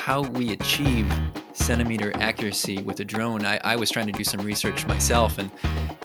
how we achieve centimeter accuracy with a drone. I, I was trying to do some research myself, and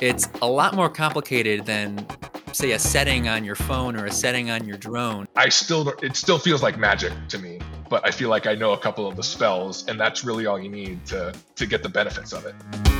it's a lot more complicated than say a setting on your phone or a setting on your drone. I still it still feels like magic to me, but I feel like I know a couple of the spells and that's really all you need to to get the benefits of it.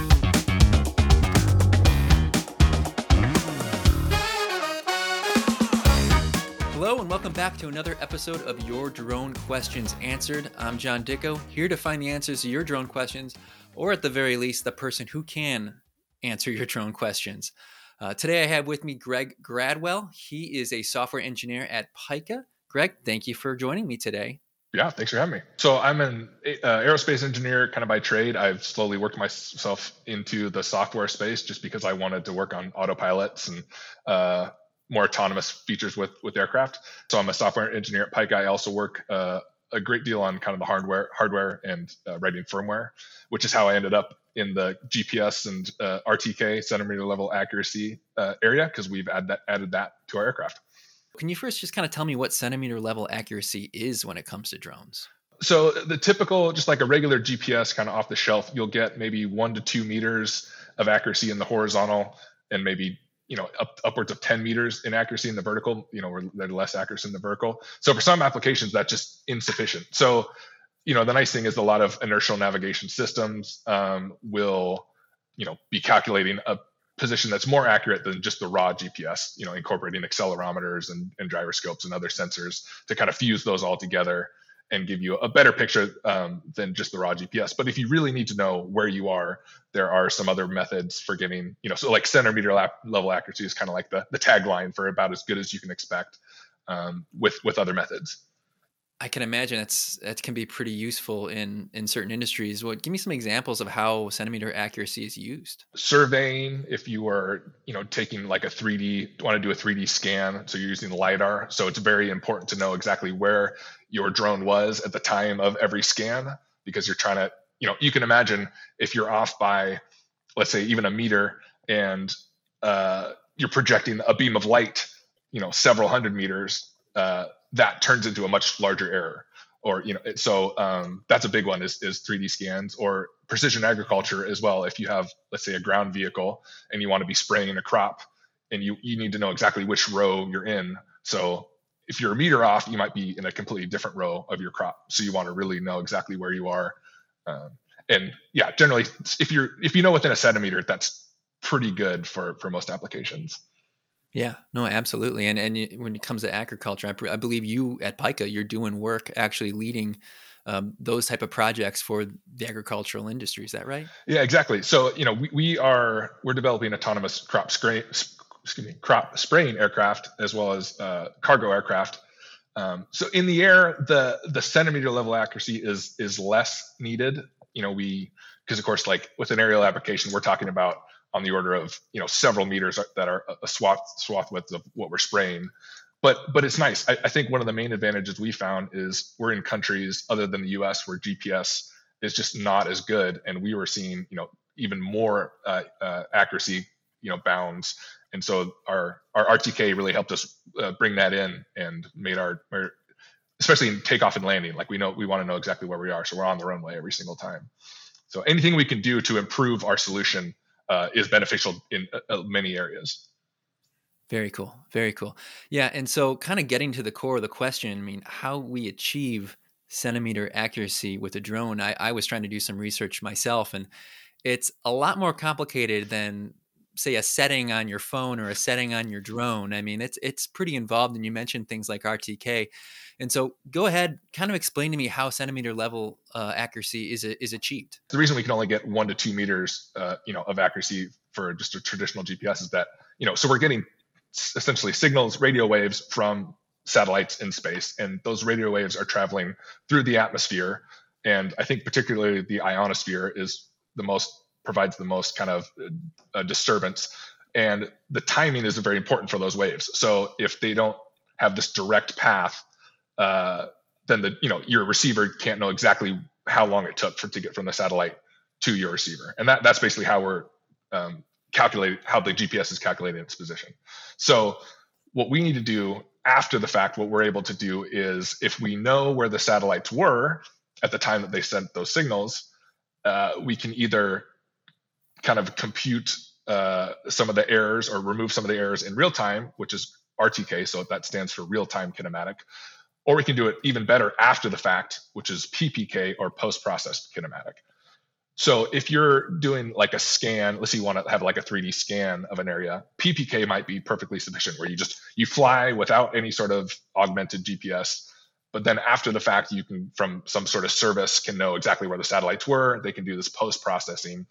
Hello and welcome back to another episode of Your Drone Questions Answered. I'm John Dickow, here to find the answers to your drone questions, or at the very least, the person who can answer your drone questions. Uh, today I have with me Greg Gradwell. He is a software engineer at Pyka. Greg, thank you for joining me today. Yeah, thanks for having me. So I'm an uh, aerospace engineer kind of by trade. I've slowly worked myself into the software space just because I wanted to work on autopilots and uh, more autonomous features with with aircraft. So I'm a software engineer at Pyka. I also work uh, a great deal on kind of the hardware, hardware and uh, writing firmware, which is how I ended up in the GPS and uh, RTK centimeter level accuracy uh, area because we've add that, added that to our aircraft. Can you first just kind of tell me what centimeter level accuracy is when it comes to drones? So the typical, just like a regular GPS, kind of off the shelf, you'll get maybe one to two meters of accuracy in the horizontal, and maybe you know up, upwards of 10 meters in accuracy in the vertical. You know, where they're less accurate in the vertical. So for some applications, that's just insufficient. So you know the nice thing is a lot of inertial navigation systems um, will you know be calculating a position that's more accurate than just the raw gps you know incorporating accelerometers and, and gyroscopes and other sensors to kind of fuse those all together and give you a better picture um, than just the raw gps but if you really need to know where you are there are some other methods for getting you know so like centimeter level accuracy is kind of like the, the tagline for about as good as you can expect um, with with other methods I can imagine that's that can be pretty useful in in certain industries. What give me some examples of how centimeter accuracy is used? Surveying, if you are you know taking like a 3D want to do a 3D scan, so you're using lidar, so it's very important to know exactly where your drone was at the time of every scan because you're trying to you know you can imagine if you're off by let's say even a meter and uh, you're projecting a beam of light you know several hundred meters uh, that turns into a much larger error. Or you know so um, that's a big one is, is 3d scans or precision agriculture as well. If you have let's say a ground vehicle and you want to be spraying in a crop and you you need to know exactly which row you're in. So if you're a meter off you might be in a completely different row of your crop. So you want to really know exactly where you are. Um, and yeah generally if you're if you know within a centimeter that's pretty good for for most applications yeah, no, absolutely. And and when it comes to agriculture, I, I believe you at Pyka, you're doing work actually leading um, those type of projects for the agricultural industry. Is that right? Yeah, exactly. So you know, we, we are we're developing autonomous crop spray, excuse me, crop spraying aircraft as well as uh, cargo aircraft. Um, so in the air, the the centimeter level accuracy is is less needed. You know, we because of course, like with an aerial application, we're talking about on the order of you know several meters that are a swath swath width of what we're spraying. But but it's nice. I, I, think one of the main advantages we found is we're in countries other than the us where gps is just not as good and we were seeing you know even more uh, uh, accuracy you know bounds. And so our our rtk really helped us uh, bring that in and made our, our especially in takeoff and landing like we know we want to know exactly where we are so we're on the runway every single time. So anything we can do to improve our solution uh, is beneficial in uh, uh, many areas. Very cool. Very cool. Yeah. And so, kind of getting to the core of the question, I mean, how we achieve centimeter accuracy with a drone, I, I was trying to do some research myself, and it's a lot more complicated than say a setting on your phone or a setting on your drone. I mean, it's it's pretty involved and you mentioned things like RTK. And so go ahead, kind of explain to me how centimeter level uh, accuracy is is achieved. The reason we can only get 1 to 2 meters uh, you know of accuracy for just a traditional GPS is that, you know, so we're getting essentially signals, radio waves from satellites in space and those radio waves are traveling through the atmosphere and I think particularly the ionosphere is the most provides the most kind of uh, disturbance. And the timing is very important for those waves. So if they don't have this direct path uh, then the you know your receiver can't know exactly how long it took for to get from the satellite to your receiver. And that that's basically how we're um, calculating how the gps is calculating its position. So what we need to do after the fact what we're able to do is if we know where the satellites were at the time that they sent those signals, uh, we can either kind of compute uh, some of the errors or remove some of the errors in real time, which is RTK, so that stands for real time kinematic, or we can do it even better after the fact, which is PPK or post processed kinematic. So if you're doing like a scan, let's say you want to have like a 3D scan of an area, PPK might be perfectly sufficient where you just you fly without any sort of augmented GPS. But then after the fact, you can from some sort of service can know exactly where the satellites were. They can do this post processing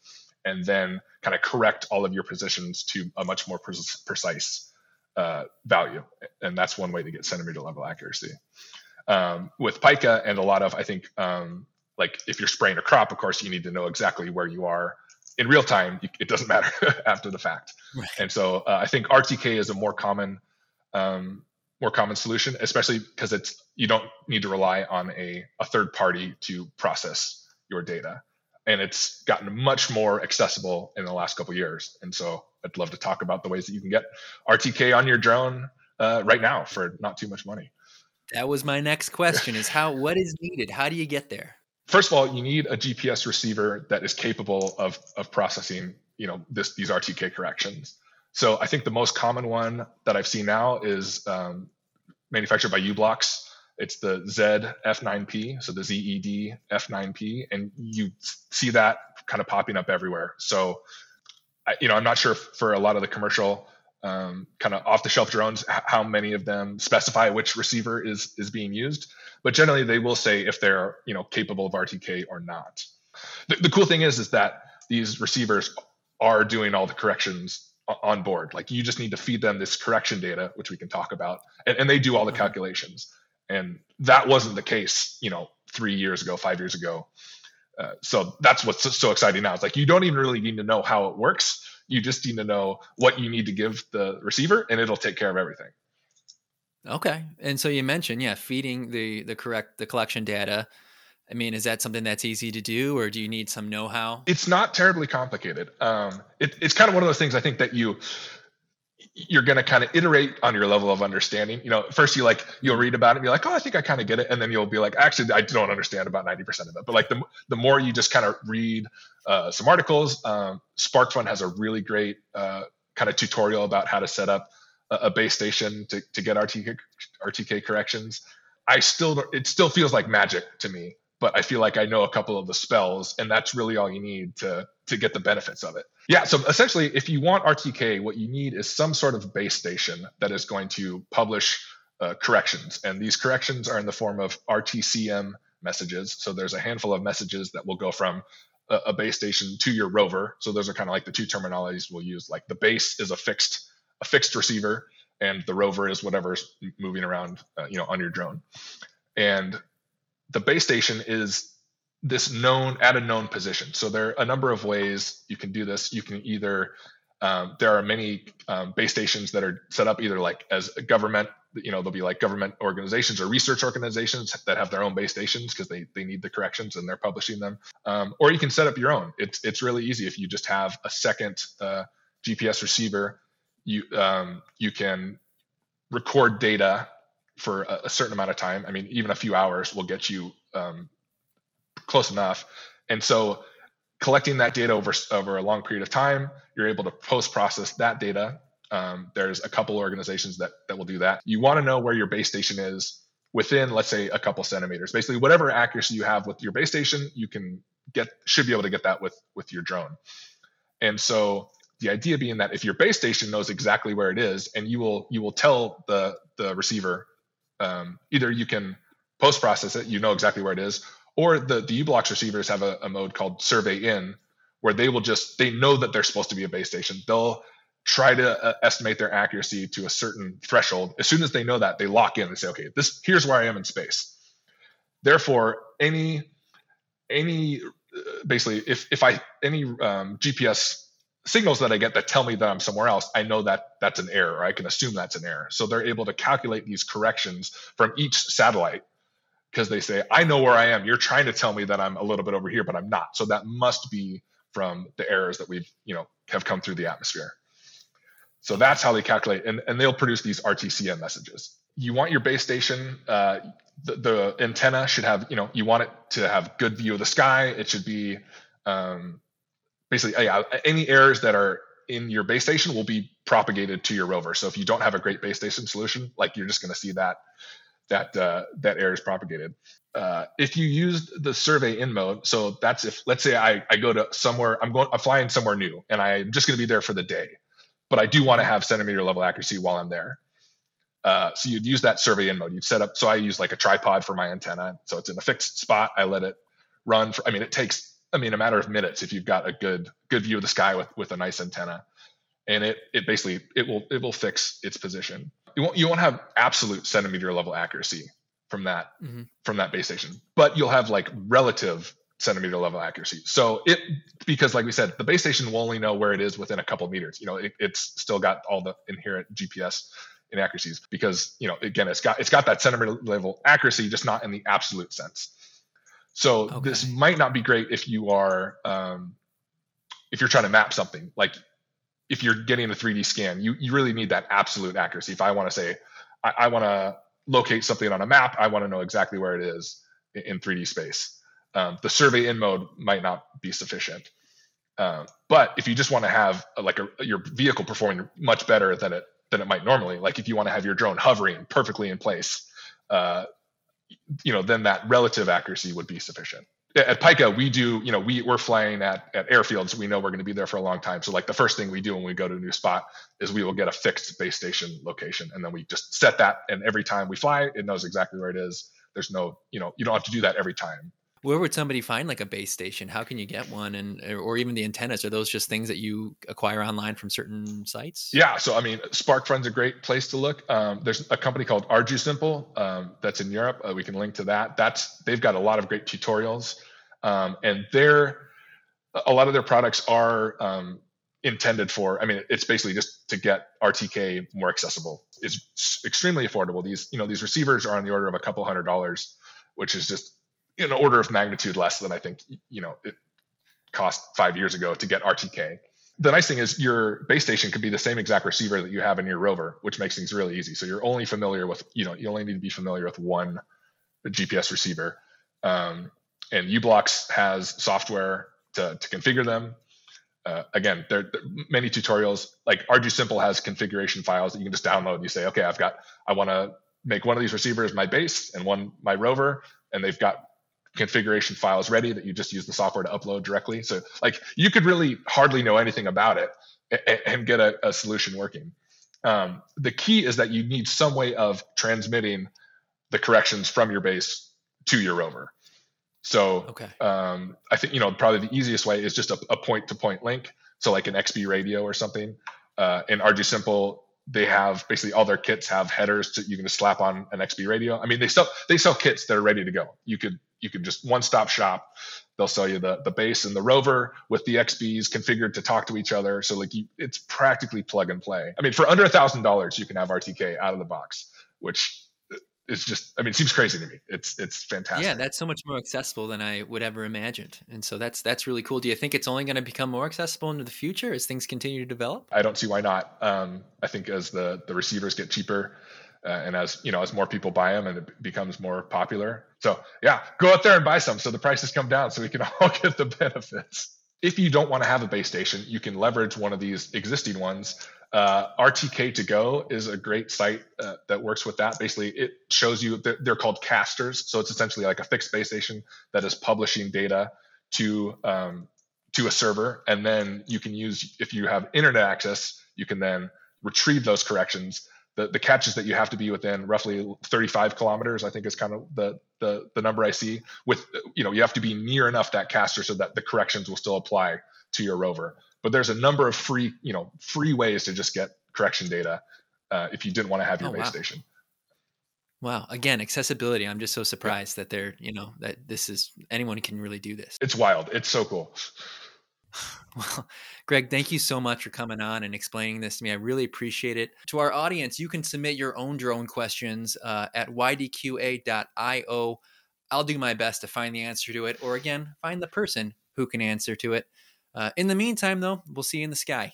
and then kind of correct all of your positions to a much more pre- precise uh, value. And that's one way to get centimeter level accuracy. Um, with Pyka and a lot of, I think, um, like if you're spraying a crop, of course, you need to know exactly where you are in real time. It doesn't matter after the fact. Right. And so uh, I think RTK is a more common, um, more common solution, especially because it's you don't need to rely on a, a third party to process your data and it's gotten much more accessible in the last couple years. And so I'd love to talk about the ways that you can get RTK on your drone uh, right now for not too much money. That was my next question: is how what is needed? How do you get there? First of all, you need a GPS receiver that is capable of of processing, you know, this these RTK corrections. So I think the most common one that I've seen now is um, manufactured by u-blox it's the Z F9P, so the ZED F9P, and you see that kind of popping up everywhere. So, I, you know, I'm not sure for a lot of the commercial um, kind of off-the-shelf drones how many of them specify which receiver is is being used, but generally they will say if they're you know capable of RTK or not. The, the cool thing is is that these receivers are doing all the corrections on board. Like you just need to feed them this correction data, which we can talk about, and, and they do all the mm-hmm. calculations and that wasn't the case you know three years ago five years ago. Uh, so that's what's so exciting now. It's like you don't even really need to know how it works. You just need to know what you need to give the receiver and it'll take care of everything. Okay. And so you mentioned yeah feeding the the correct the collection data. I mean, is that something that's easy to do, or do you need some know-how? It's not terribly complicated. Um, it, it's kind of one of those things I think that you you're going to kind of iterate on your level of understanding. You know, first you like you'll read about it and be like, oh, I think I kind of get it, and then you'll be like, actually, I don't understand about ninety percent of it. But like the the more you just kind of read uh, some articles, um, SparkFun has a really great uh, kind of tutorial about how to set up a, a base station to to get RTK RTK corrections. I still it still feels like magic to me but I feel like I know a couple of the spells, and that's really all you need to to get the benefits of it. Yeah, so essentially, if you want RTK, what you need is some sort of base station that is going to publish uh, corrections, and these corrections are in the form of RTCM messages. So there's a handful of messages that will go from a, a base station to your rover. So those are kind of like the two terminologies we'll use. Like the base is a fixed a fixed receiver, and the rover is whatever's moving around, uh, you know, on your drone. And the base station is this known at a known position. So there are a number of ways you can do this. You can either um, there are many um, base stations that are set up either like as a government, you know, there'll be like government organizations or research organizations that have their own base stations because they they need the corrections and they're publishing them. Um, or you can set up your own. It's it's really easy if you just have a second uh, GPS receiver. You um, you can record data for a, a, certain amount of time. I mean, even a few hours will get you um, close enough. And so, collecting that data over over a long period of time, you're able to post process that data. Um, there's a couple organizations that that will do that. You want to know where your base station is within, let's say, a couple centimeters. Basically, whatever accuracy you have with your base station, you can get should be able to get that with with your drone. And so the idea being that if your base station knows exactly where it is and you will you will tell the the receiver um, either you can post process it, you know exactly where it is, or the, the u-blox receivers have a, a mode called survey in where they will just, they know that they're supposed to be a base station. They'll try to uh, estimate their accuracy to a certain threshold. As soon as they know that, they lock in and say, okay, this here's where I am in space. Therefore, any any uh, basically if if I any um, GPS signals that I get that tell me that I'm somewhere else, I know that that's an error. I can assume that's an error. So they're able to calculate these corrections from each satellite because they say, I know where I am. You're trying to tell me that I'm a little bit over here, but I'm not. So that must be from the errors that we've, you know, have come through the atmosphere. So that's how they calculate, and, and they'll produce these RTCM messages. You want your base station, uh, the, the, antenna should have, you know, you want it to have good view of the sky. It should be um, basically yeah, any errors that are in your base station will be propagated to your rover. So if you don't have a great base station solution, like you're just going to see that that uh, that error is propagated. Uh, if you use the survey in mode, so that's if let's say I, I go to somewhere, I'm going, I'm flying somewhere new, and I'm just going to be there for the day, but I do want to have centimeter level accuracy while I'm there. Uh, so you'd use that survey in mode. You'd set up. So I use like a tripod for my antenna, so it's in a fixed spot. I let it run for. I mean, it takes. I mean, a matter of minutes if you've got a good good view of the sky with with a nice antenna, and it it basically it will it will fix its position. You won't you won't have absolute centimeter level accuracy from that mm-hmm. from that base station, but you'll have like relative centimeter level accuracy. So it because like we said, the base station will only know where it is within a couple meters. You know, it, it's still got all the inherent GPS inaccuracies because you know again it's got it's got that centimeter level accuracy, just not in the absolute sense. So okay. this might not be great if you are um, if you're trying to map something like if you're getting a 3D scan, you you really need that absolute accuracy. If I want to say I, I want to locate something on a map, I want to know exactly where it is in, in 3D space. Um, the survey in mode might not be sufficient. Um, but if you just want to have a, like a, your vehicle performing much better than it than it might normally, like if you want to have your drone hovering perfectly in place, uh, you know, then that relative accuracy would be sufficient. At Pyka, we do, you know, we we're flying at at airfields. We know we're going to be there for a long time. So like the first thing we do when we go to a new spot is we will get a fixed base station location, and then we just set that. And every time we fly, it knows exactly where it is. There's no, you know, you don't have to do that every time where would somebody find like a base station? How can you get one? And or even the antennas are those just things that you acquire online from certain sites? Yeah so i mean SparkFun's a great place to look. Um, there's a company called ArduSimple um, that's in europe. Uh, we can link to that. That's they've got a lot of great tutorials. Um, and they're a lot of their products are um, intended for i mean it's basically just to get rtk more accessible. It's extremely affordable. These you know these receivers are on the order of a couple hundred dollars which is just an order of magnitude less than I think you know it cost five years ago to get RTK. The nice thing is your base station could be the same exact receiver that you have in your rover, which makes things really easy. So you're only familiar with you know you only need to be familiar with one GPS receiver. Um, and u-blox has software to, to configure them. Uh, again, there, there many tutorials. Like ArduSimple has configuration files that you can just download. And you say, okay, I've got, I want to make one of these receivers my base and one my rover, and they've got configuration files ready that you just use the software to upload directly. So like you could really hardly know anything about it and, and get a, a, solution working. Um, the key is that you need some way of transmitting the corrections from your base to your rover. So okay. um, I think you know probably the easiest way is just a point to point link. So like an XBee radio or something. Uh, in ArduSimple, they have basically all their kits have headers that you can just slap on an XBee radio. I mean, they sell they sell kits that are ready to go. You could you can just one stop shop. They'll sell you the the base and the rover with the XBees configured to talk to each other. So like you, it's practically plug and play. I mean, for under a thousand dollars, you can have RTK out of the box, which is just I mean, it seems crazy to me. It's it's fantastic. Yeah, that's so much more accessible than I would ever imagined, and so that's that's really cool. Do you think it's only going to become more accessible into the future as things continue to develop? I don't see why not. Um, I think as the the receivers get cheaper, uh, and as you know as more people buy them and it becomes more popular. So yeah go out there and buy some so the prices come down so we can all get the benefits. If you don't want to have a base station you can leverage one of these existing ones. Uh, RTK2go is a great site uh, that works with that. Basically it shows you they're called casters. So it's essentially like a fixed base station that is publishing data to um, to a server. And then you can use if you have internet access you can then retrieve those corrections the, the catch is that you have to be within roughly 35 kilometers i think is kind of the, the the number i see with you know you have to be near enough that caster so that the corrections will still apply to your rover but there's a number of free you know free ways to just get correction data uh, if you didn't want to have your oh, base wow. station Wow. Again, accessibility. I'm just so surprised that they're, you know, that this is anyone can really do this. It's wild. It's so cool. Well, Greg, thank you so much for coming on and explaining this to me. I really appreciate it. To our audience, you can submit your own drone questions uh, at ydqa.io. I'll do my best to find the answer to it, or again, find the person who can answer to it. Uh, in the meantime, though, we'll see you in the sky.